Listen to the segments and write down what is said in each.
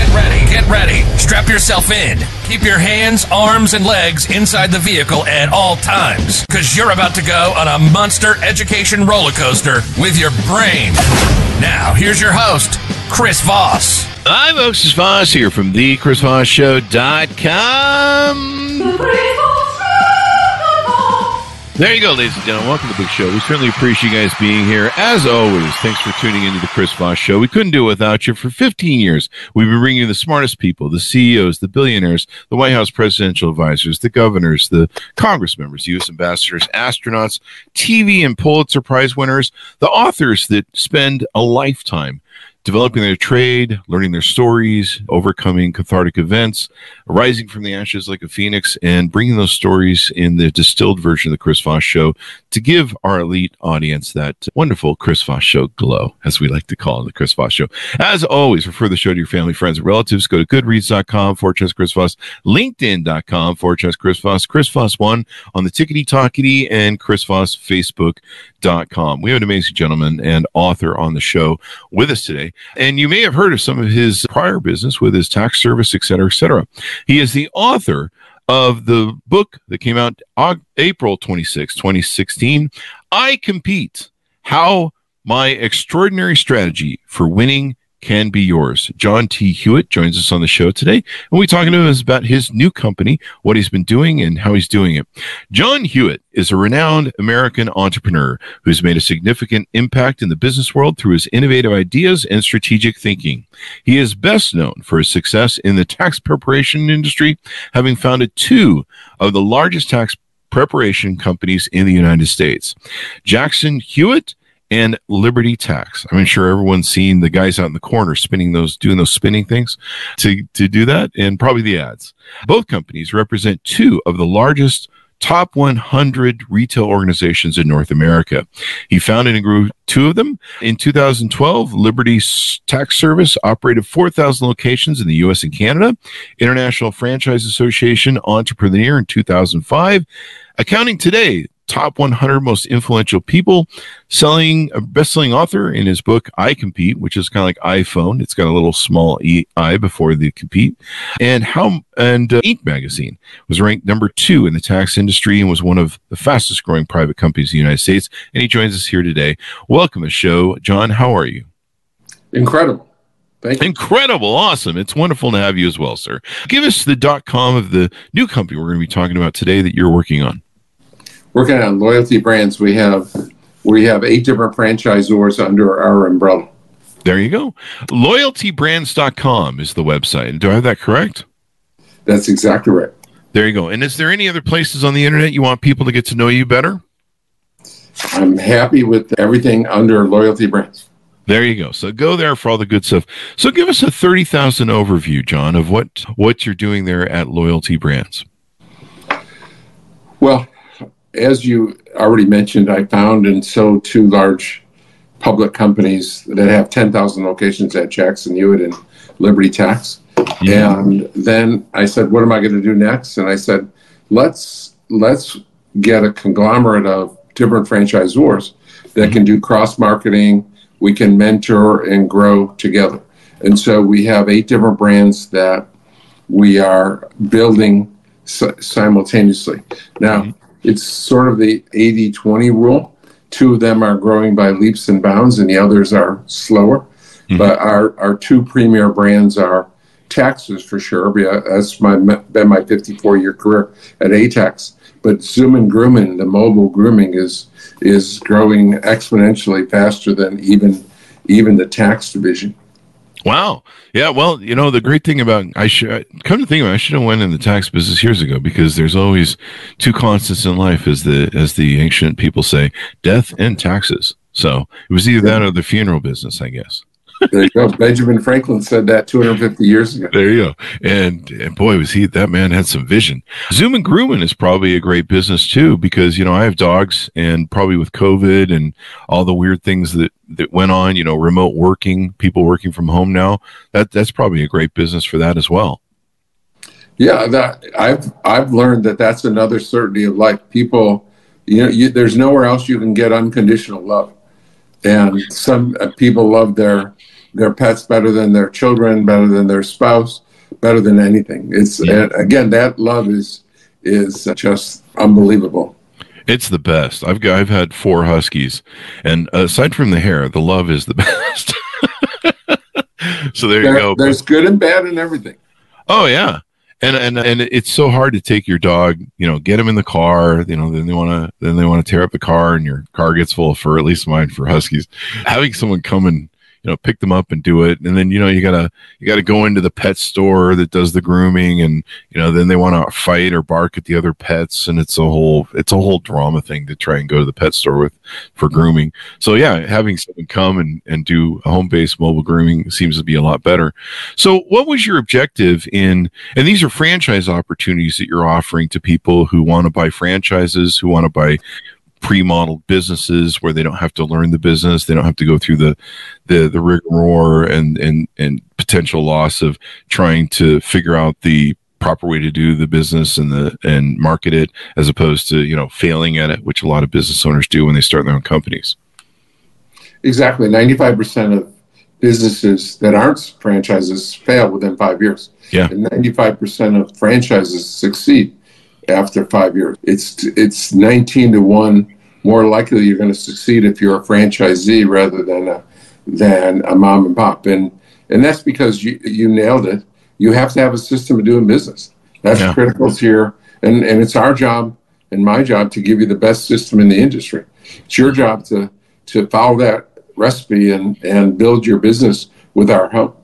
Get ready, get ready. Strap yourself in. Keep your hands, arms, and legs inside the vehicle at all times, because you're about to go on a monster education roller coaster with your brain. Now, here's your host, Chris Voss. Hi, folks. It's Voss here from thechrisvossshow.com. There you go, ladies and gentlemen. Welcome to the big show. We certainly appreciate you guys being here. As always, thanks for tuning into the Chris Voss Show. We couldn't do it without you. For 15 years, we've been bringing you the smartest people, the CEOs, the billionaires, the White House presidential advisors, the governors, the Congress members, U.S. ambassadors, astronauts, TV and Pulitzer Prize winners, the authors that spend a lifetime developing their trade, learning their stories, overcoming cathartic events, rising from the ashes like a phoenix, and bringing those stories in the distilled version of the Chris Voss Show to give our elite audience that wonderful Chris Voss Show glow, as we like to call it, the Chris Voss Show. As always, refer the show to your family, friends, and relatives. Go to goodreads.com forward slash Chris Voss, linkedin.com forward slash Chris Voss, Chris Voss 1 on the Tickety Talkity, and Chris Voss Facebook.com. We have an amazing gentleman and author on the show with us today. And you may have heard of some of his prior business with his tax service, et cetera, et cetera. He is the author of the book that came out April 26, 2016, iCompete How My Extraordinary Strategy for Winning can be yours. John T. Hewitt joins us on the show today, and we're talking to him about his new company, what he's been doing, and how he's doing it. John Hewitt is a renowned American entrepreneur who's made a significant impact in the business world through his innovative ideas and strategic thinking. He is best known for his success in the tax preparation industry, having founded two of the largest tax preparation companies in the United States. Jackson Hewitt and Liberty Tax. I'm sure everyone's seen the guys out in the corner spinning those, doing those spinning things to, to do that, and probably the ads. Both companies represent two of the largest top 100 retail organizations in North America. He founded and grew two of them. In 2012, Liberty Tax Service operated 4,000 locations in the US and Canada. International Franchise Association Entrepreneur in 2005. Accounting today, top 100 most influential people, selling a best-selling author in his book iCompete, which is kind of like iPhone. It's got a little small e I before the compete, and how and uh, Inc. magazine was ranked number two in the tax industry and was one of the fastest growing private companies in the United States. And he joins us here today. Welcome to the show, John. How are you? Incredible. Thank you. Incredible. Awesome. It's wonderful to have you as well, sir. Give us the dot com of the new company we're going to be talking about today that you're working on working on loyalty brands. We have we have eight different franchisors under our umbrella. There you go. Loyaltybrands.com is the website. Do I have that correct? That's exactly right. There you go. And is there any other places on the internet you want people to get to know you better? I'm happy with everything under Loyalty Brands. There you go. So go there for all the good stuff. So give us a 30,000 overview, John, of what what you're doing there at Loyalty Brands. Well, as you already mentioned, I found and sold two large public companies that have 10,000 locations at Jackson Hewitt and Liberty Tax. Yeah. And then I said, what am I going to do next? And I said, let's let's get a conglomerate of different franchisors that mm-hmm. can do cross marketing. We can mentor and grow together. And so we have eight different brands that we are building simultaneously. Now, mm-hmm it's sort of the 80 20 rule. Two of them are growing by leaps and bounds, and the others are slower. Mm-hmm. But our, our two premier brands are taxes for sure. That's my been my 54 year career at ATAX. But Zoom and Grooming, the mobile grooming, is is growing exponentially faster than even even the tax division. Wow. Yeah. Well, you know, the great thing about I should come to think of it, I should have went in the tax business years ago because there's always two constants in life, as the as the ancient people say, death and taxes. So it was either that or the funeral business, I guess. There you go. Benjamin Franklin said that 250 years ago. There you go. And, and boy, was he that man had some vision. Zoom and grooming is probably a great business too, because you know I have dogs, and probably with COVID and all the weird things that that went on, you know, remote working, people working from home now. That that's probably a great business for that as well. Yeah, that I've I've learned that that's another certainty of life. People, you know, you, there's nowhere else you can get unconditional love, and some uh, people love their their pets better than their children, better than their spouse, better than anything. It's yeah. again that love is is just unbelievable. It's the best. I've got, I've had four huskies, and aside from the hair, the love is the best. so there, there, you go. There's good and bad in everything. Oh yeah, and and and it's so hard to take your dog you know get him in the car you know then they want to then they want to tear up the car and your car gets full of fur at least mine for huskies having someone come and you know pick them up and do it. And then you know you gotta you gotta go into the pet store that does the grooming and you know then they want to fight or bark at the other pets. And it's a whole it's a whole drama thing to try and go to the pet store with for grooming. So yeah having someone come and and do a home-based mobile grooming seems to be a lot better. So what was your objective in and these are franchise opportunities that you're offering to people who want to buy franchises who want to buy pre-modeled businesses where they don't have to learn the business they don't have to go through the the the rigmarole and and and potential loss of trying to figure out the proper way to do the business and the and market it as opposed to you know failing at it which a lot of business owners do when they start their own companies. Exactly. 95% of businesses that aren't franchises fail within five years. Yeah. And 95% of franchises succeed after five years. It's it's 19 to one more likely you're going to succeed if you're a franchisee rather than a than a mom and pop. And and that's because you you nailed it. You have to have a system of doing business. That's yeah. critical to your and and it's our job and my job to give you the best system in the industry. It's your job to to follow that recipe and and build your business with our help.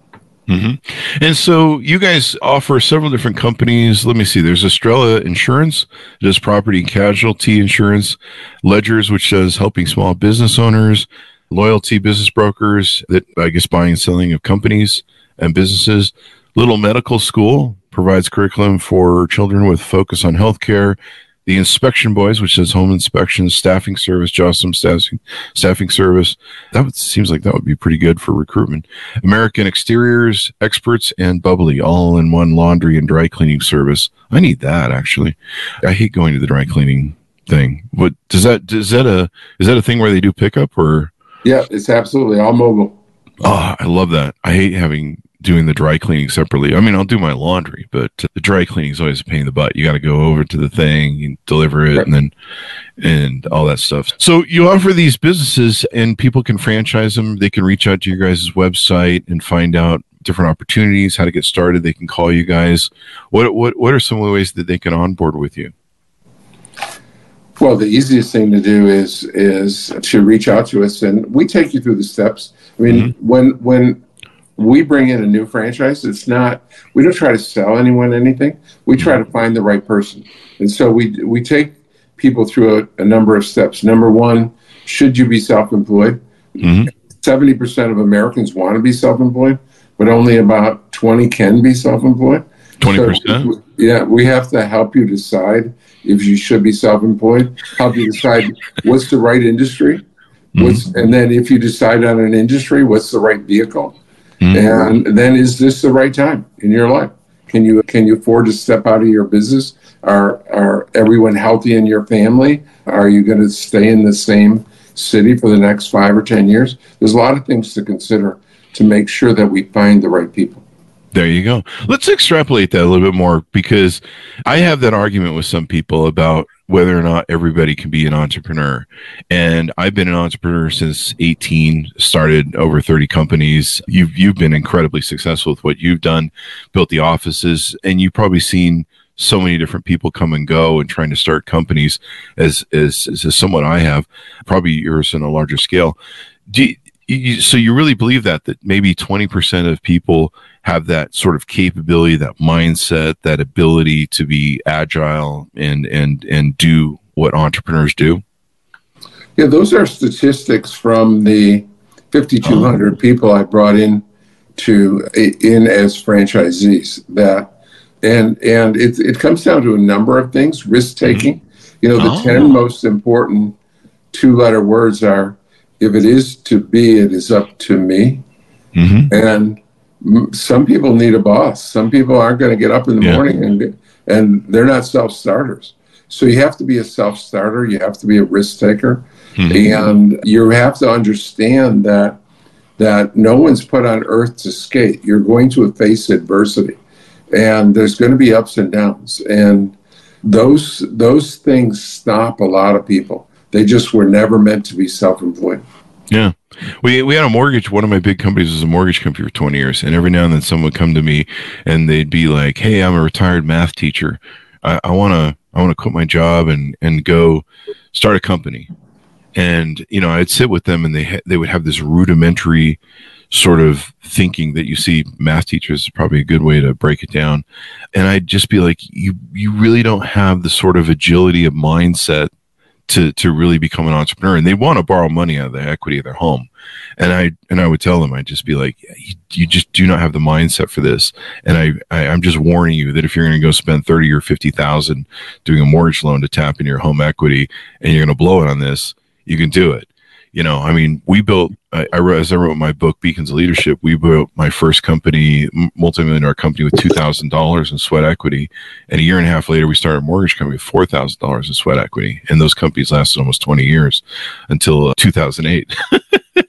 Mm-hmm. And so you guys offer several different companies. Let me see. There's Estrella Insurance, does property and casualty insurance, Ledgers, which does helping small business owners, loyalty business brokers that I guess buying and selling of companies and businesses. Little Medical School provides curriculum for children with focus on healthcare the Inspection Boys, which says home inspection, staffing service, Jocelyn staffing, staffing service. That would, seems like that would be pretty good for recruitment. American Exteriors, Experts, and Bubbly, all in one laundry and dry cleaning service. I need that actually. I hate going to the dry cleaning thing. What does that? Is that a is that a thing where they do pickup or? Yeah, it's absolutely all mobile. Oh, I love that. I hate having doing the dry cleaning separately. I mean, I'll do my laundry, but the dry cleaning is always a pain in the butt. You got to go over to the thing, and deliver it, right. and then and all that stuff. So you offer these businesses, and people can franchise them. They can reach out to your guys' website and find out different opportunities, how to get started. They can call you guys. What what what are some of the ways that they can onboard with you? Well, the easiest thing to do is is to reach out to us, and we take you through the steps. I mean, mm-hmm. when when we bring in a new franchise, it's not we don't try to sell anyone anything. We try to find the right person, and so we we take people through a, a number of steps. Number one, should you be self-employed? Mm-hmm. 70 mm-hmm. percent of Americans want to be self-employed, but only about twenty can be self-employed. Twenty so, percent. Yeah, we have to help you decide if you should be self-employed. Help you decide what's the right industry. What's, mm-hmm. and then if you decide on an industry, what's the right vehicle? Mm-hmm. And then is this the right time in your life? Can you can you afford to step out of your business? Are are everyone healthy in your family? Are you going to stay in the same city for the next five or ten years? There's a lot of things to consider to make sure that we find the right people. There you go. Let's extrapolate that a little bit more because I have that argument with some people about whether or not everybody can be an entrepreneur. And I've been an entrepreneur since 18, started over 30 companies. You've you've been incredibly successful with what you've done, built the offices, and you've probably seen so many different people come and go and trying to start companies as as, as somewhat I have, probably yours on a larger scale. Do you, so you really believe that that maybe 20% of people have that sort of capability, that mindset, that ability to be agile and and and do what entrepreneurs do? Yeah, those are statistics from the 5,200 people I brought in to in as franchisees. That and and it it comes down to a number of things. Risk taking. You know, the Oh. 10 most important two letter words are if it is to be, it is up to me. Mhm. And some people need a boss. Some people aren't going to get up in the Yeah. morning and and they're not self starters. So you have to be a self starter. You have to be a risk taker, mm-hmm. and you have to understand that that no one's put on earth to skate. You're going to face adversity, and there's going to be ups and downs, and those those things stop a lot of people. They just were never meant to be self employed. Yeah. We we had a mortgage. One of my big companies was a mortgage company for 20 years. And every now and then someone would come to me and they'd be like, Hey, I'm a retired math teacher. I, wanna I wanna quit my job and, and go start a company. And, you know, I'd sit with them and they ha- they would have this rudimentary sort of thinking that you see math teachers is probably a good way to break it down. And I'd just be like, you you really don't have the sort of agility of mindset to to really become an entrepreneur and they want to borrow money out of the equity of their home. And i and i would tell them i'd just be like you, you just do not have the mindset for this. And I, I i'm just warning you that if you're going to go spend 30 or 50000 doing a mortgage loan to tap into your home equity and you're going to blow it on this you can do it. You know i mean we built I, I wrote as i wrote my book beacons of leadership we built my first company m- multi-million company with $2000 in sweat equity and a year and a half later, we started a mortgage company with four thousand dollars in sweat equity, and those companies lasted almost twenty years until uh, two thousand eight.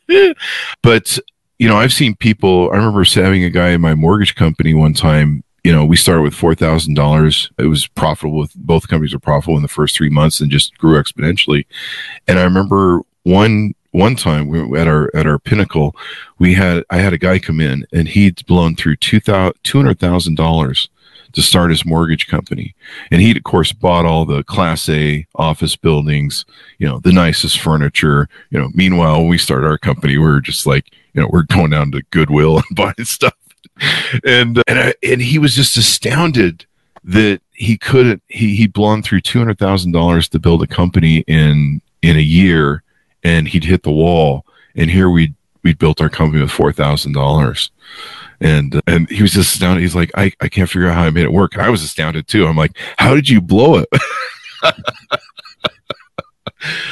but you know, I've seen people. I remember having a guy in my mortgage company one time. You know, we started with four thousand dollars. It was profitable. With both companies were profitable in the first three months, and just grew exponentially. And I remember one one time we at our at our pinnacle, we had I had a guy come in, and he'd blown through two thousand two hundred thousand dollars to start his mortgage company. And he'd, of course, bought all the class A office buildings, you know, the nicest furniture. You know, meanwhile, we started our company, we're just like, you know, we're going down to Goodwill and buying stuff. And, uh, and, I, and he was just astounded that he couldn't, he, he'd blown through $200,000 to build a company in, in a year and he'd hit the wall. And here we we built our company with $4,000 and uh, and he was just astounded. He's like, I, I can't figure out how I made it work. I was astounded too. I'm like, how did you blow it?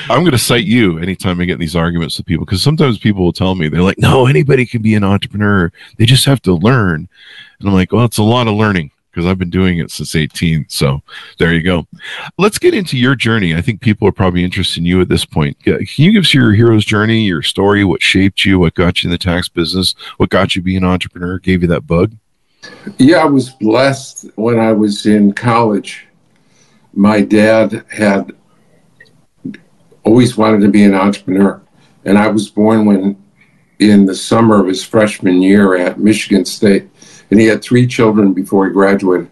I'm going to cite you anytime I get these arguments with people because sometimes people will tell me they're like, no, anybody can be an entrepreneur. They just have to learn. And I'm like, well, it's a lot of learning because I've been doing it since 18. So there you go. Let's get into your journey. I think people are probably interested in you at this point. Can you give us your hero's journey, your story, what shaped you, what got you in the tax business, what got you being an entrepreneur, gave you that bug? Yeah, I was blessed when I was in college. My dad had always wanted to be an entrepreneur. And I was born when in the summer of his freshman year at Michigan State. And he had three children before he graduated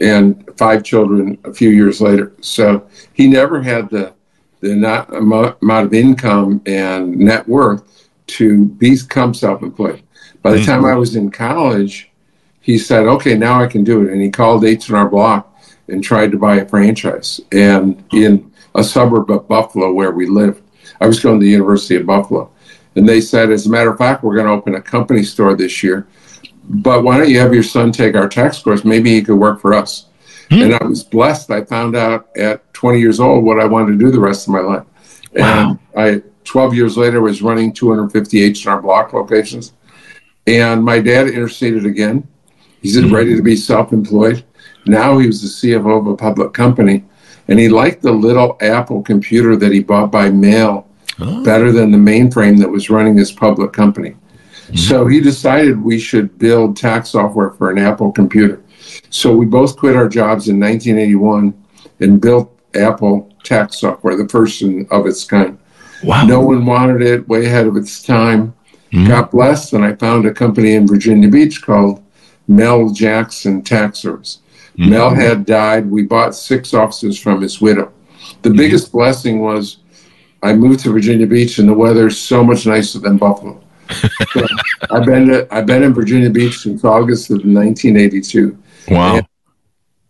and five children a few years later. So he never had the the not amount of income and net worth to become self-employed. By the time I mm-hmm. was in college, he said, "Okay, now I can do it." And he called H and R Block and tried to buy a franchise. And in a suburb of Buffalo where we lived, I was going to the University of Buffalo, and they said, "As a matter of fact, we're going to open a company store this year." But why don't you have your son take our tax course? Maybe he could work for us. Hmm. And I was blessed. I found out at 20 years old what I wanted to do the rest of my life. Wow. And I, 12 years later, was running 250 H&R Block locations. And my dad interceded again. He's hmm. ready to be self-employed. Now he was the CFO of a public company, and he liked the little Apple computer that he bought by mail oh. better than the mainframe that was running his public company. So he decided we should build tax software for an Apple computer. So we both quit our jobs in 1981 and built Apple tax software, the first of its kind. Wow. No one wanted it, way ahead of its time. Mhm. Got blessed, and I found a company in Virginia Beach called Mel Jackson Tax Service. Mhm. Mel had died. We bought six offices from his widow. The biggest blessing was I moved to Virginia Beach, and the weather's so much nicer than Buffalo. So I've been I've been in Virginia Beach since August of 1982. Wow.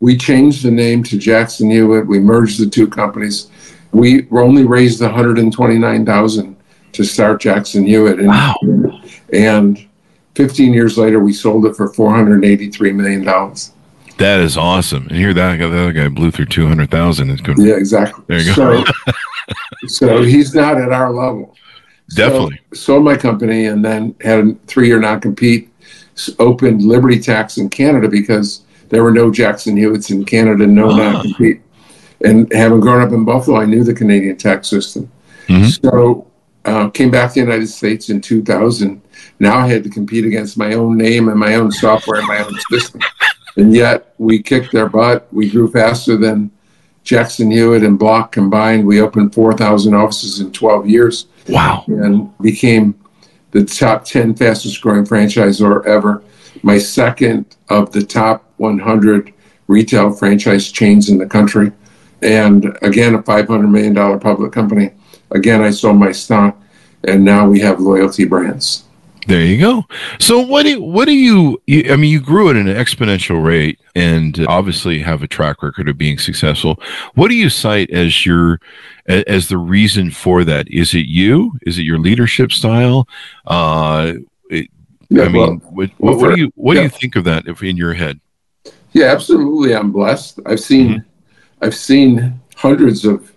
We changed the name to Jackson Hewitt. We merged the two companies. We only raised 129,000 to start Jackson Hewitt. And, Wow. and 15 years later, we sold it for $483 million. That is awesome. And here that guy, the other guy blew through two hundred thousand. It's. Yeah, exactly. There you go. So, so he's not at our level. So- Definitely. sold my company and then had a three year non compete, opened Liberty Tax in Canada because there were no Jackson Hewitts in Canada, no Ah. non compete. And having grown up in Buffalo, I knew the Canadian tax system. Mhm. So uh, came back to the United States in 2000. Now I had to compete against my own name and my own software and my own system. And yet we kicked their butt. We grew faster than Jackson Hewitt and Block combined. We opened 4,000 offices in 12 years Wow. and became the top 10 fastest growing franchisor ever. My second of the top 100 retail franchise chains in the country. And again, a $500 million public company. Again, I sold my stock, and now we have loyalty brands. There you go. So what do what do you, you? I mean, you grew at an exponential rate, and obviously have a track record of being successful. What do you cite as your as the reason for that? Is it you? Is it your leadership style? Uh, it, Yeah, I mean, well, what, well, what, what do you what do you think of that if in your head? Yeah, absolutely. I'm blessed. I've seen, I've seen hundreds of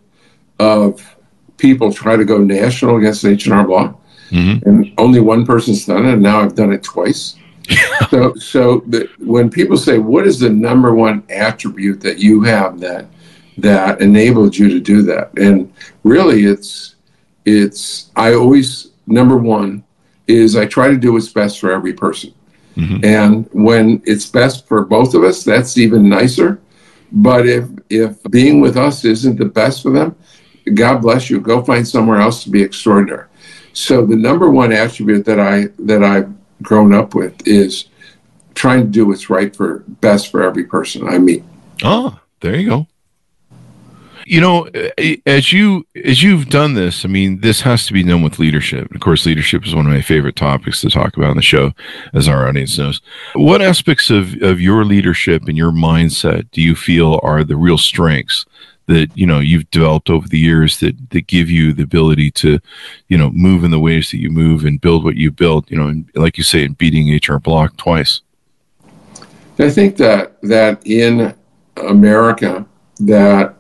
of people try to go national against H and R Block, Mhm. and only one person's done it. And now I've done it twice. so, so the, when people say, "What is the number one attribute that you have that that enabled you to do that?" and really, it's it's I always number one is I try to do what's best for every person. Mhm. And when it's best for both of us, that's even nicer. But if if being with us isn't the best for them, God bless you. Go find somewhere else to be extraordinary. So the number one attribute that I that I've grown up with is trying to do what's right for best for every person I meet. Oh, there you go. You know, as you as you've done this, I mean, this has to be done with leadership. Of course, leadership is one of my favorite topics to talk about on the show, as our audience knows. What aspects of of your leadership and your mindset do you feel are the real strengths that you know you've developed over the years that that give you the ability to, you know, move in the ways that you move and build what you built? You know, and like you say, in beating HR Block twice. I think that that in America that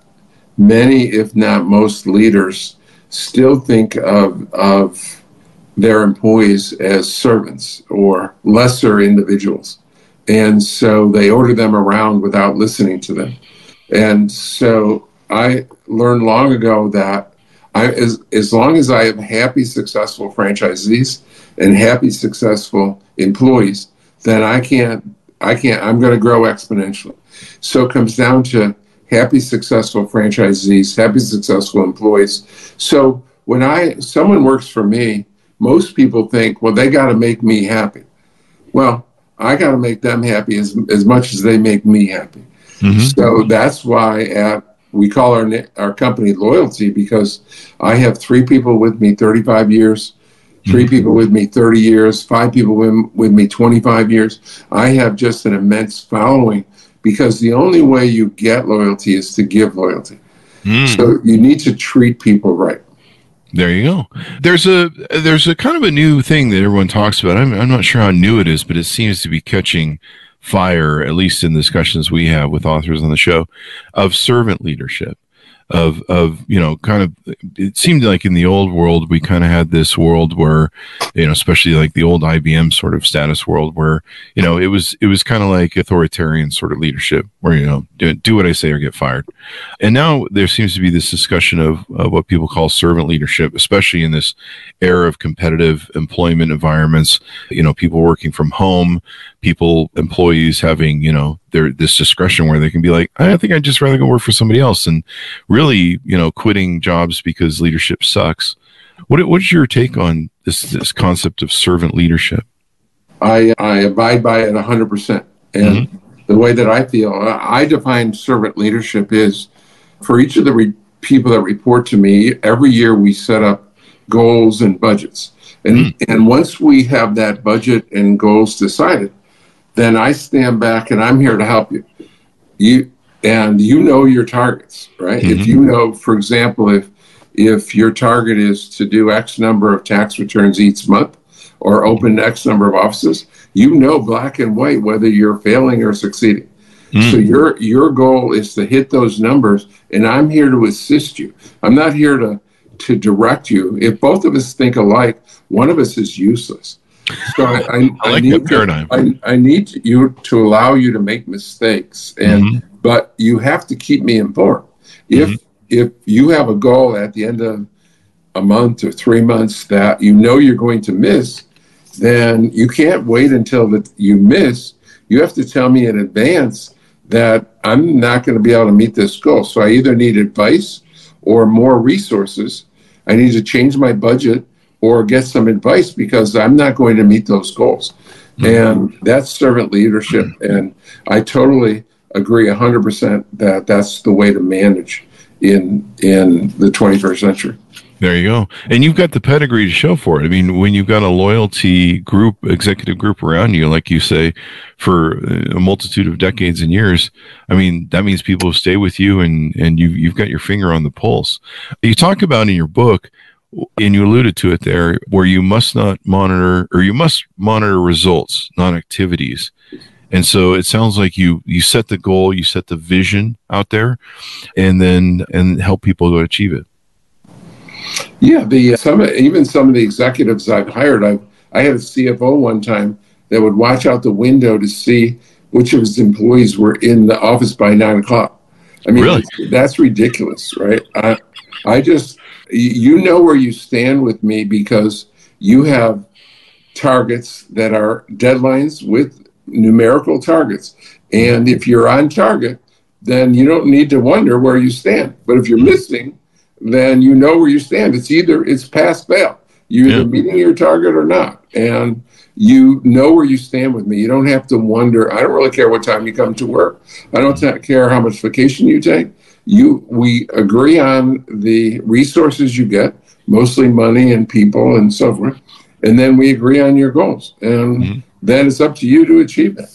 many, if not most leaders, still think of of their employees as servants or lesser individuals. And so they order them around without listening to them. And so I learned long ago that I, as, as long as I have happy, successful franchisees and happy, successful employees, then I can't, I can't, I'm going to grow exponentially. So it comes down to happy, successful franchisees, happy, successful employees. So when I, someone works for me, most people think, well, they got to make me happy. Well, I got to make them happy as, as much as they make me happy. Mhm. So that's why at, we call our our company loyalty because I have three people with me 35 years, 3 people with me 30 years, five people with, with me 25 years. I have just an immense following because the only way you get loyalty is to give loyalty. Mm. So you need to treat people right. There you go. There's a there's a kind of a new thing that everyone talks about. I'm I'm not sure how new it is, but it seems to be catching fire, at least in the discussions we have with authors on the show, of servant leadership. Of of you know, kind of it seemed like in the old world we kind of had this world where, you know, especially like the old IBM sort of status world where, you know, it was it was kind of like authoritarian sort of leadership where, you know, do, do what I say or get fired. And now there seems to be this discussion of, of what people call servant leadership, especially in this era of competitive employment environments. You know, people working from home, people, employees having, you know, their this discretion where they can be like, I think I'd just rather go work for somebody else, and really, you know, quitting jobs because leadership sucks. What what's your take on this this concept of servant leadership? I, I abide by it 100%. And mm-hmm. the way that I feel, I define servant leadership is for each of the re- people that report to me, every year we set up goals and budgets. And, mm-hmm. and once we have that budget and goals decided, then I stand back and I'm here to help you. You and you know your targets, right? If you know, for example, if if your target is to do X number of tax returns each month or open X number of offices, you know black and white whether you're failing or succeeding. Mm. So your your goal is to hit those numbers, and I'm here to assist you. I'm not here to to direct you. If both of us think alike, one of us is useless. So I, I, I like need to, I, I, need you to allow you to make mistakes, and mm-hmm. but you have to keep me informed. If mm-hmm. if you have a goal at the end of a month or three months that you know you're going to miss, then you can't wait until that you miss. You have to tell me in advance that I'm not going to be able to meet this goal. So I either need advice or more resources. I need to change my budget or get some advice because I'm not going to meet those goals. Mm-hmm. And that's servant leadership. And I totally agree 100% that that's the way to manage in in the 21st century. There you go. And you've got the pedigree to show for it. I mean, when you've got a loyalty group, executive group around you, like you say, for a multitude of decades and years, I mean, that means people stay with you and, and you, you've got your finger on the pulse. You talk about in your book and you alluded to it there, where you must not monitor or you must monitor results, not activities. And so it sounds like you you set the goal, you set the vision out there, and then and help people to achieve it. Yeah, the uh, some even some of the executives I've hired, I I had a CFO one time that would watch out the window to see which of his employees were in the office by nine o'clock. I mean, really? that's, that's ridiculous, right? I I just you know where you stand with me because you have targets that are deadlines with numerical targets. And if you're on target, then you don't need to wonder where you stand. But if you're missing, then you know where you stand. It's either it's pass fail. You're either meeting your target or not. And you know where you stand with me. You don't have to wonder. I don't really care what time you come to work. I don't care how much vacation you take you we agree on the resources you get, mostly money and people and so forth, and then we agree on your goals, and mm-hmm. then it's up to you to achieve that.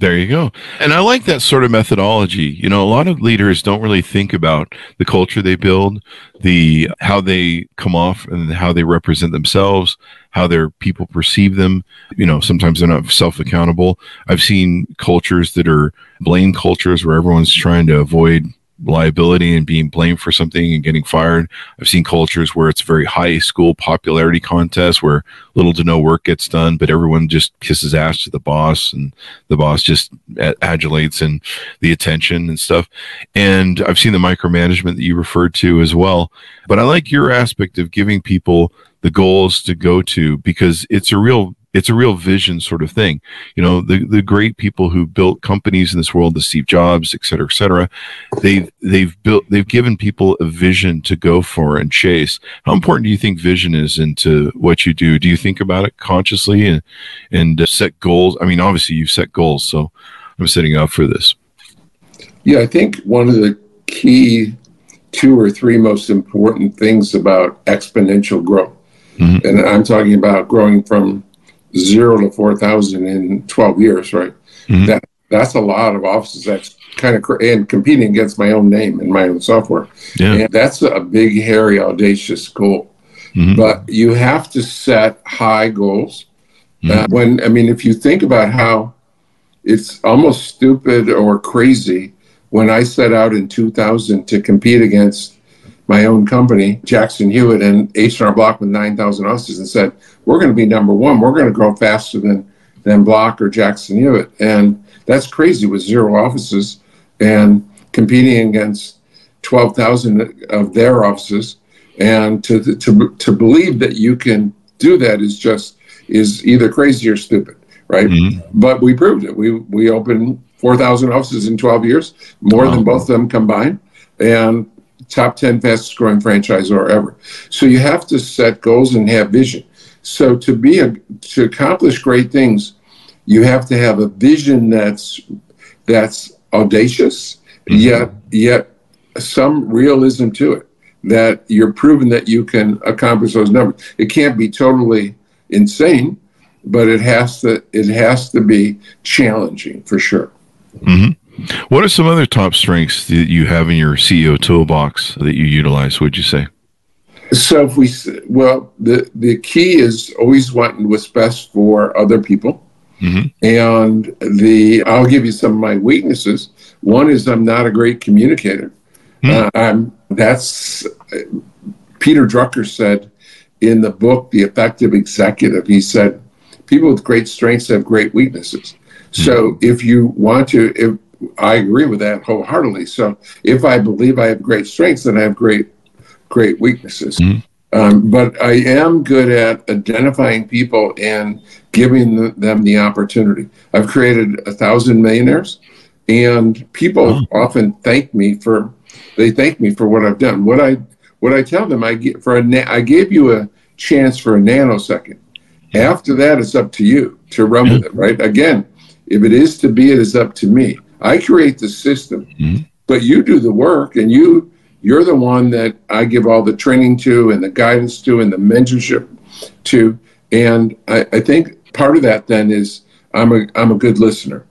There you go. And I like that sort of methodology. You know, a lot of leaders don't really think about the culture they build, the how they come off and how they represent themselves, how their people perceive them. You know, sometimes they're not self-accountable. I've seen cultures that are blame cultures where everyone's trying to avoid liability and being blamed for something and getting fired. I've seen cultures where it's very high school popularity contest where little to no work gets done, but everyone just kisses ass to the boss and the boss just adulates and the attention and stuff. And I've seen the micromanagement that you referred to as well. But I like your aspect of giving people the goals to go to because it's a real it's a real vision sort of thing. You know, the, the great people who built companies in this world, the Steve Jobs, et cetera, et cetera, they've, they've built, they've given people a vision to go for and chase. How important do you think vision is into what you do? Do you think about it consciously and, and uh, set goals? I mean, obviously you've set goals, so I'm setting up for this. Yeah, I think one of the key two or three most important things about exponential growth, mm-hmm. and I'm talking about growing from zero to 4,000 in 12 years, right? Mm-hmm. That That's a lot of offices. That's kind of, cr- and competing against my own name and my own software. Yeah. And that's a big, hairy, audacious goal. Mm-hmm. But you have to set high goals. Mm-hmm. Uh, when, I mean, if you think about how it's almost stupid or crazy when I set out in 2000 to compete against my own company, Jackson Hewitt and H&R Block with 9,000 offices and said, we're going to be number one. We're going to grow faster than, than Block or Jackson Hewitt. And that's crazy with zero offices and competing against 12,000 of their offices. And to, to, to believe that you can do that is just, is either crazy or stupid, right? Mm-hmm. But we proved it. We, we opened 4,000 offices in 12 years, more wow. than both of them combined. And top 10 fastest growing franchisor ever. So you have to set goals and have vision. So to be a, to accomplish great things, you have to have a vision that's that's audacious, mm-hmm. yet yet some realism to it. That you're proven that you can accomplish those numbers. It can't be totally insane, but it has to it has to be challenging for sure. Mm-hmm. What are some other top strengths that you have in your CEO toolbox that you utilize? Would you say? So if we well, the the key is always wanting what's best for other people. Mm-hmm. And the I'll give you some of my weaknesses. One is I'm not a great communicator. Mm-hmm. Uh, I'm that's Peter Drucker said in the book The Effective Executive. He said people with great strengths have great weaknesses. Mm-hmm. So if you want to, if I agree with that wholeheartedly. So if I believe I have great strengths, then I have great great weaknesses. Mm-hmm. Um, but I am good at identifying people and giving them the opportunity. I've created a thousand millionaires, and people oh. often thank me for they thank me for what I've done. What I what I tell them, I get for a na- I gave you a chance for a nanosecond. After that, it's up to you to run with it. Right? Again, if it is to be, it is up to me. I create the system, mm-hmm. but you do the work, and you you're the one that I give all the training to and the guidance to and the mentorship to. And I, I think part of that then is I'm a I'm a good listener.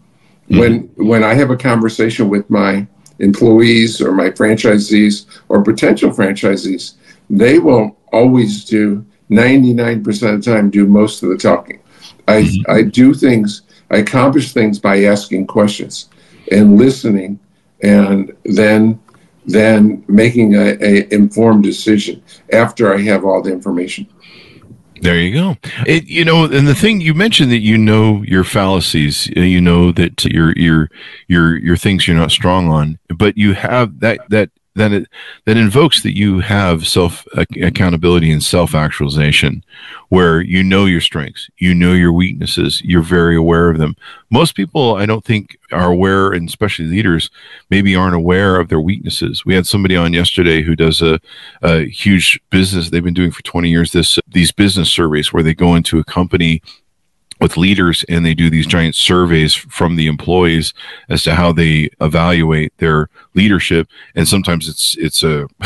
Mm-hmm. When when I have a conversation with my employees or my franchisees or potential franchisees, they will always do 99% of the time do most of the talking. I, mm-hmm. I do things, I accomplish things by asking questions and listening and then then making a, a informed decision after I have all the information. There you go. It, you know, and the thing you mentioned that you know your fallacies, uh, you know that your your your your things you're not strong on, but you have that that that it, that invokes that you have self uh, accountability and self actualization, where you know your strengths, you know your weaknesses, you're very aware of them. Most people, I don't think, are aware, and especially leaders, maybe aren't aware of their weaknesses. We had somebody on yesterday who does a, a huge business they've been doing for 20 years. This these business surveys where they go into a company with leaders and they do these giant surveys from the employees as to how they evaluate their leadership. And sometimes it's it's a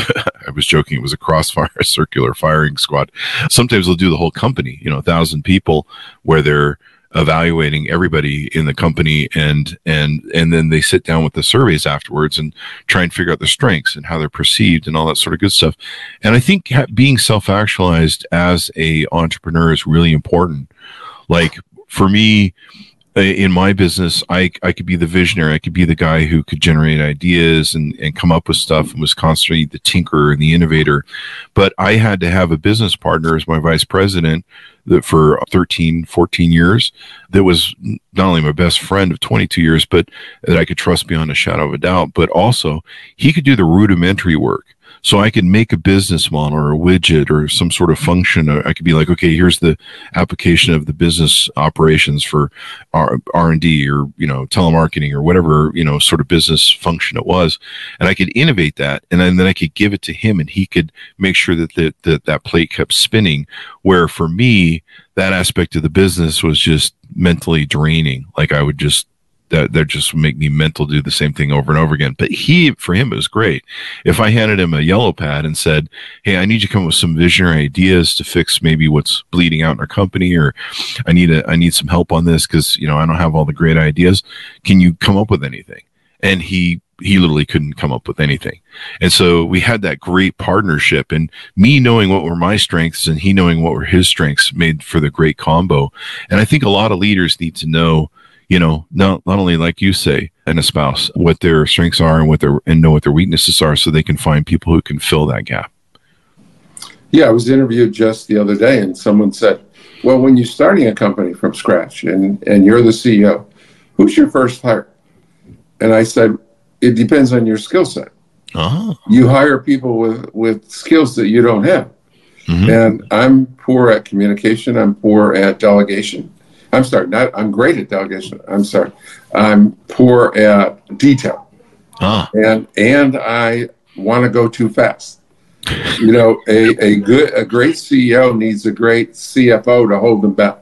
i was joking it was a crossfire a circular firing squad. Sometimes they'll do the whole company you know a thousand people where they're evaluating everybody in the company and and and then they sit down with the surveys afterwards and try and figure out their strengths and how they're perceived and all that sort of good stuff. And i think being self-actualized as a entrepreneur is really important like for me, in my business, I, I could be the visionary. I could be the guy who could generate ideas and, and come up with stuff and was constantly the tinkerer and the innovator. But I had to have a business partner as my vice president that for 13, 14 years that was not only my best friend of 22 years, but that I could trust beyond a shadow of a doubt. But also, he could do the rudimentary work. So I could make a business model or a widget or some sort of function. I could be like, okay, here's the application of the business operations for R and D or you know telemarketing or whatever you know sort of business function it was, and I could innovate that, and then, then I could give it to him, and he could make sure that the, that that plate kept spinning. Where for me, that aspect of the business was just mentally draining. Like I would just that that just make me mental do the same thing over and over again. But he, for him, it was great. If I handed him a yellow pad and said, "Hey, I need you to come up with some visionary ideas to fix maybe what's bleeding out in our company, or I need a I need some help on this because you know I don't have all the great ideas. Can you come up with anything?" And he he literally couldn't come up with anything. And so we had that great partnership and me knowing what were my strengths and he knowing what were his strengths made for the great combo. And I think a lot of leaders need to know you know, not not only like you say, and a spouse, what their strengths are and what their and know what their weaknesses are, so they can find people who can fill that gap. Yeah, I was interviewed just the other day, and someone said, "Well, when you're starting a company from scratch and and you're the CEO, who's your first hire?" And I said, "It depends on your skill set. Uh-huh. You hire people with with skills that you don't have." Mm-hmm. And I'm poor at communication. I'm poor at delegation. I'm sorry, not I'm great at delegation. I'm sorry. I'm poor at detail. Ah. And and I want to go too fast. You know, a, a good a great CEO needs a great CFO to hold them back.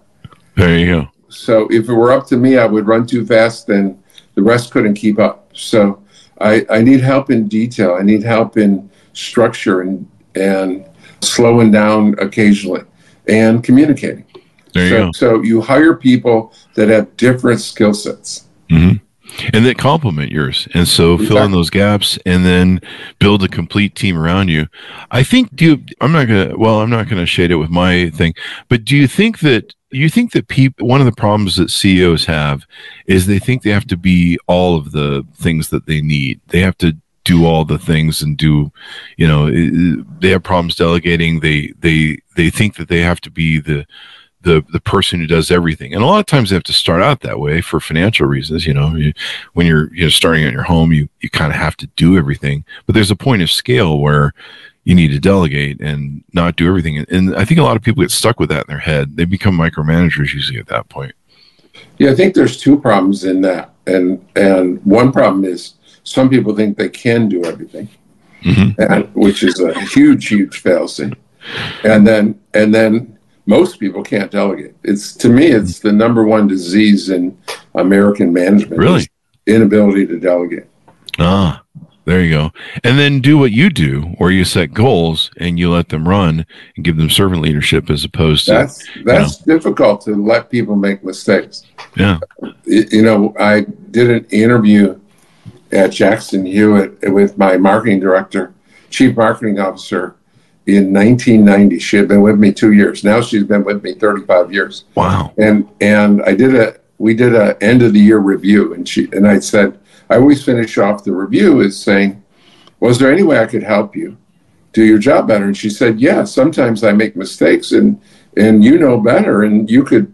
There you go. So if it were up to me, I would run too fast and the rest couldn't keep up. So I, I need help in detail. I need help in structure and and slowing down occasionally and communicating. There so, you go. So you hire people that have different skill sets. Mm-hmm. and that complement yours and so exactly. fill in those gaps and then build a complete team around you i think do you i'm not gonna well i'm not gonna shade it with my thing but do you think that you think that people one of the problems that ceos have is they think they have to be all of the things that they need they have to do all the things and do you know they have problems delegating they they they think that they have to be the the the person who does everything. And a lot of times they have to start out that way for financial reasons. You know, you, when you're you know starting at your home, you you kind of have to do everything. But there's a point of scale where you need to delegate and not do everything. And I think a lot of people get stuck with that in their head. They become micromanagers usually at that point. Yeah, I think there's two problems in that, and and one problem is some people think they can do everything, mm-hmm. and, which is a huge, huge fallacy. And then and then most people can't delegate. It's to me, it's the number one disease in American management. Really, inability to delegate. Ah, there you go. And then do what you do, where you set goals and you let them run and give them servant leadership as opposed to that's that's you know. difficult to let people make mistakes. Yeah, you know, I did an interview at Jackson Hewitt with my marketing director, chief marketing officer in 1990. She had been with me two years. Now she's been with me 35 years. Wow. And and I did a we did a end of the year review, and she and I said I always finish off the review is saying, was there any way I could help you do your job better? And she said, yeah. Sometimes I make mistakes, and and you know better, and you could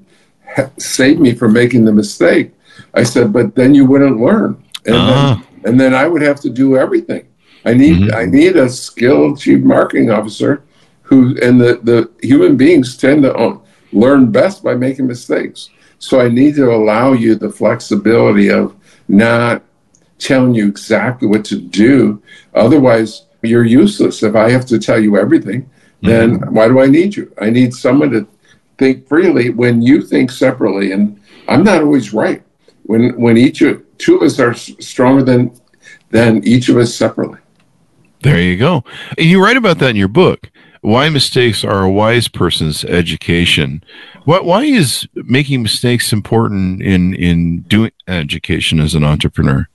ha- save me from making the mistake. I said, but then you wouldn't learn, and uh-huh. then, and then I would have to do everything. I need mm-hmm. I need a skilled chief marketing officer who and the, the human beings tend to own, learn best by making mistakes. So I need to allow you the flexibility of not telling you exactly what to do. Otherwise, you're useless. If I have to tell you everything, then mm-hmm. why do I need you? I need someone to think freely when you think separately. And I'm not always right. When when each of two of us are stronger than than each of us separately. There you go. And you write about that in your book. Why mistakes are a wise person's education. What? Why is making mistakes important in in doing education as an entrepreneur?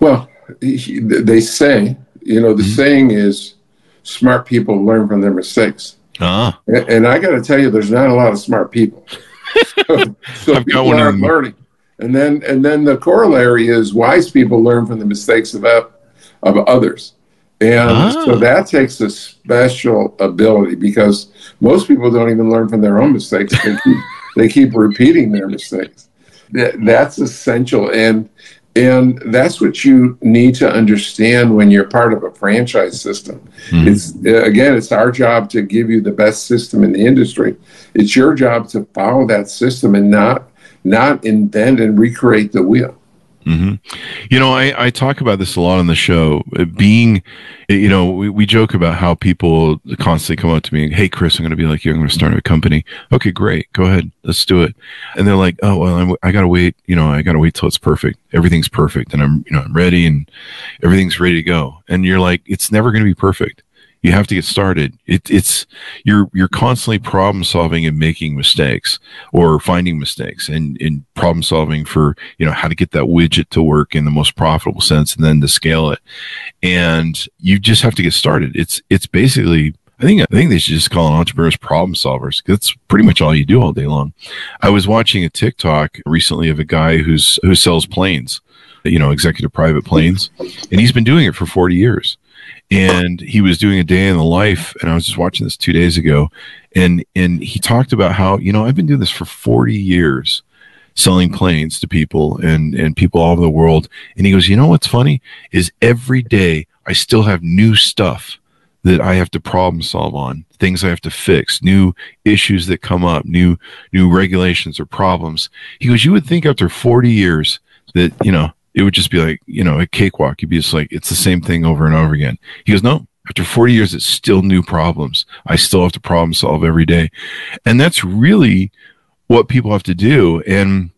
Well, they say, you know, the mm-hmm. saying is, smart people learn from their mistakes. Ah. And, I got to tell you, there's not a lot of smart people. so, so people aren't learning. And then and then the corollary is wise people learn from the mistakes of of others. And ah. so that takes a special ability because most people don't even learn from their own mistakes. They keep, they keep repeating their mistakes. That, that's essential. And and that's what you need to understand when you're part of a franchise system. Mm-hmm. It's again, it's our job to give you the best system in the industry. It's your job to follow that system and not not invent and recreate the wheel. Mm-hmm. You know, I, I talk about this a lot on the show. Uh, being, you know, we, we joke about how people constantly come up to me and, hey, Chris, I'm going to be like you. I'm going to start a company. Okay, great. Go ahead. Let's do it. And they're like, oh, well, I'm, I got to wait. You know, I got to wait till it's perfect. Everything's perfect. And I'm, you know, I'm ready and everything's ready to go. And you're like, it's never going to be perfect you have to get started. It, it's you're you're constantly problem solving and making mistakes or finding mistakes and in problem solving for you know how to get that widget to work in the most profitable sense and then to scale it. And you just have to get started. It's it's basically I think I think they should just call entrepreneurs problem solvers. That's pretty much all you do all day long. I was watching a TikTok recently of a guy who's who sells planes, you know, executive private planes, and he's been doing it for 40 years and he was doing a day in the life and i was just watching this two days ago and and he talked about how you know i've been doing this for 40 years selling planes to people and and people all over the world and he goes you know what's funny? Is every day i still have new stuff that i have to problem solve on things i have to fix new issues that come up new new regulations or problems. He goes you would think after 40 years that you know it would just be like, you know, a cakewalk. You'd be just like, it's the same thing over and over again. He goes, no, after 40 years, it's still new problems. I still have to problem solve every day. And that's really what people have to do. And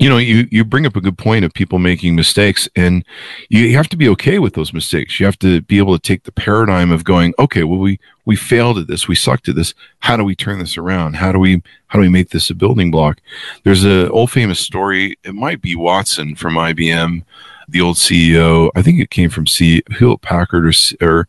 you know, you, you bring up a good point of people making mistakes and you have to be okay with those mistakes. You have to be able to take the paradigm of going, okay, well, we, we failed at this. We sucked at this. How do we turn this around? How do we, how do we make this a building block? There's a old famous story. It might be Watson from IBM, the old CEO. I think it came from C Hewlett Packard or, or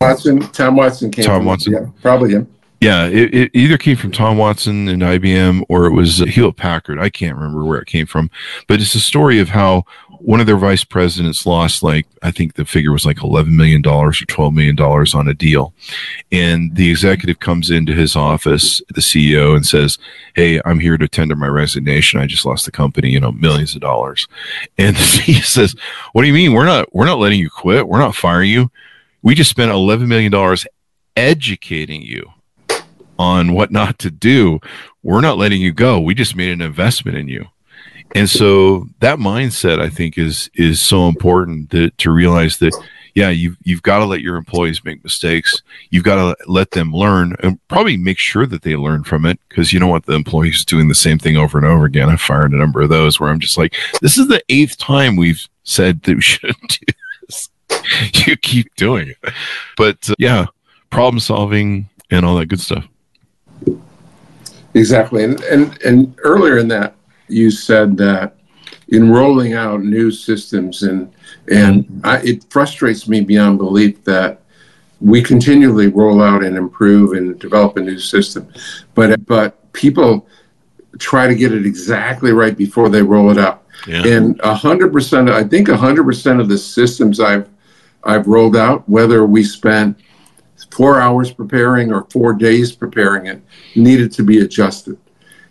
Watson, Tom Watson came Tom Watson. Yeah, probably him. Yeah, it, it, either came from Tom Watson and IBM or it was Hewlett Packard. I can't remember where it came from, but it's a story of how one of their vice presidents lost like I think the figure was like eleven million dollars or twelve million dollars on a deal, and the executive comes into his office, the CEO, and says, "Hey, I'm here to tender my resignation. I just lost the company, you know, millions of dollars." And he says, "What do you mean? We're not we're not letting you quit. We're not firing you. We just spent eleven million dollars educating you." On what not to do, we're not letting you go. We just made an investment in you. And so that mindset, I think, is is so important to, to realize that, yeah, you've you've got to let your employees make mistakes. You've got to let them learn and probably make sure that they learn from it because you don't want the employees doing the same thing over and over again. I've fired a number of those where I'm just like, this is the eighth time we've said that we shouldn't do this. you keep doing it. But uh, yeah, problem solving and all that good stuff. Exactly. And, and, and earlier in that, you said that in rolling out new systems and, and I, it frustrates me beyond belief that we continually roll out and improve and develop a new system, but, but people try to get it exactly right before they roll it out. Yeah. And a hundred percent, I think a hundred percent of the systems I've, I've rolled out, whether we spent four hours preparing or four days preparing it needed to be adjusted.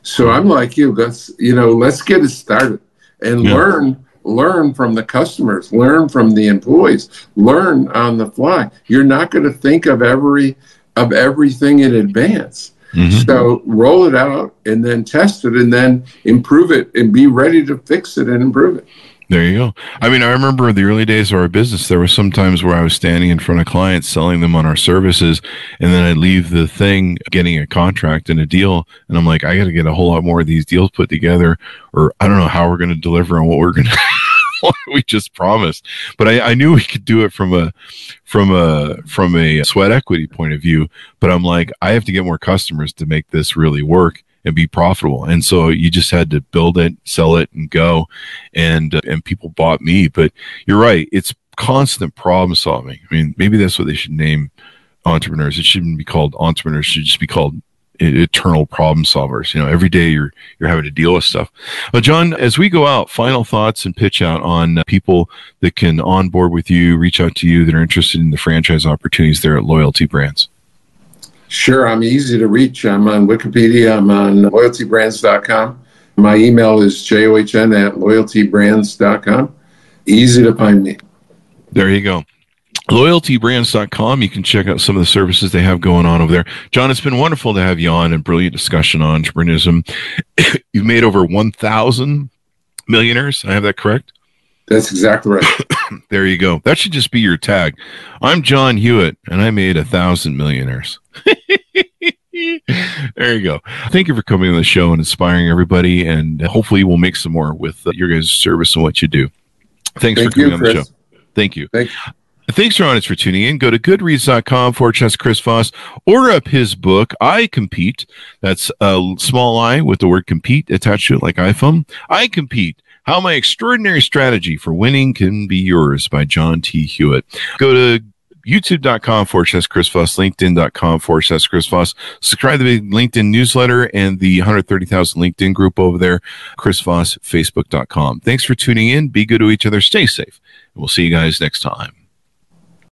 So I'm like you, let's you know, let's get it started and yeah. learn learn from the customers, learn from the employees, learn on the fly. You're not going to think of every of everything in advance. Mm-hmm. So roll it out and then test it and then improve it and be ready to fix it and improve it. There you go. I mean, I remember the early days of our business, there were some times where I was standing in front of clients selling them on our services, and then I'd leave the thing getting a contract and a deal, and I'm like, I got to get a whole lot more of these deals put together, or I don't know how we're going to deliver on what we're going to. we just promised but I, I knew we could do it from a from a from a sweat equity point of view but i'm like i have to get more customers to make this really work and be profitable. And so you just had to build it, sell it, and go. And uh, and people bought me. But you're right; it's constant problem solving. I mean, maybe that's what they should name entrepreneurs. It shouldn't be called entrepreneurs; it should just be called eternal problem solvers. You know, every day you're you're having to deal with stuff. Well, John, as we go out, final thoughts and pitch out on uh, people that can onboard with you, reach out to you that are interested in the franchise opportunities there at Loyalty Brands. Sure, I'm easy to reach. I'm on Wikipedia. I'm on loyaltybrands.com. My email is john at loyaltybrands.com. Easy to find me. There you go. Loyaltybrands.com. You can check out some of the services they have going on over there. John, it's been wonderful to have you on and brilliant discussion on entrepreneurship. You've made over 1,000 millionaires. I have that correct? That's exactly right. there you go. That should just be your tag. I'm John Hewitt, and I made a thousand millionaires. there you go. Thank you for coming on the show and inspiring everybody, and hopefully we'll make some more with your guys' service and what you do. Thanks Thank for coming you, on the show. Thank you. Thank you. Thanks, Ron, for tuning in. Go to goodreads.com for Chess Chris Voss. Order up his book, iCompete. That's a small I with the word compete attached to it, like iPhone. iCompete how My Extraordinary Strategy for Winning Can Be Yours by John T. Hewitt. Go to youtube.com forward slash Chris Voss, linkedin.com slash Chris Voss. Subscribe to the LinkedIn newsletter and the 130,000 LinkedIn group over there, Chris Voss, facebook.com. Thanks for tuning in. Be good to each other. Stay safe. And we'll see you guys next time.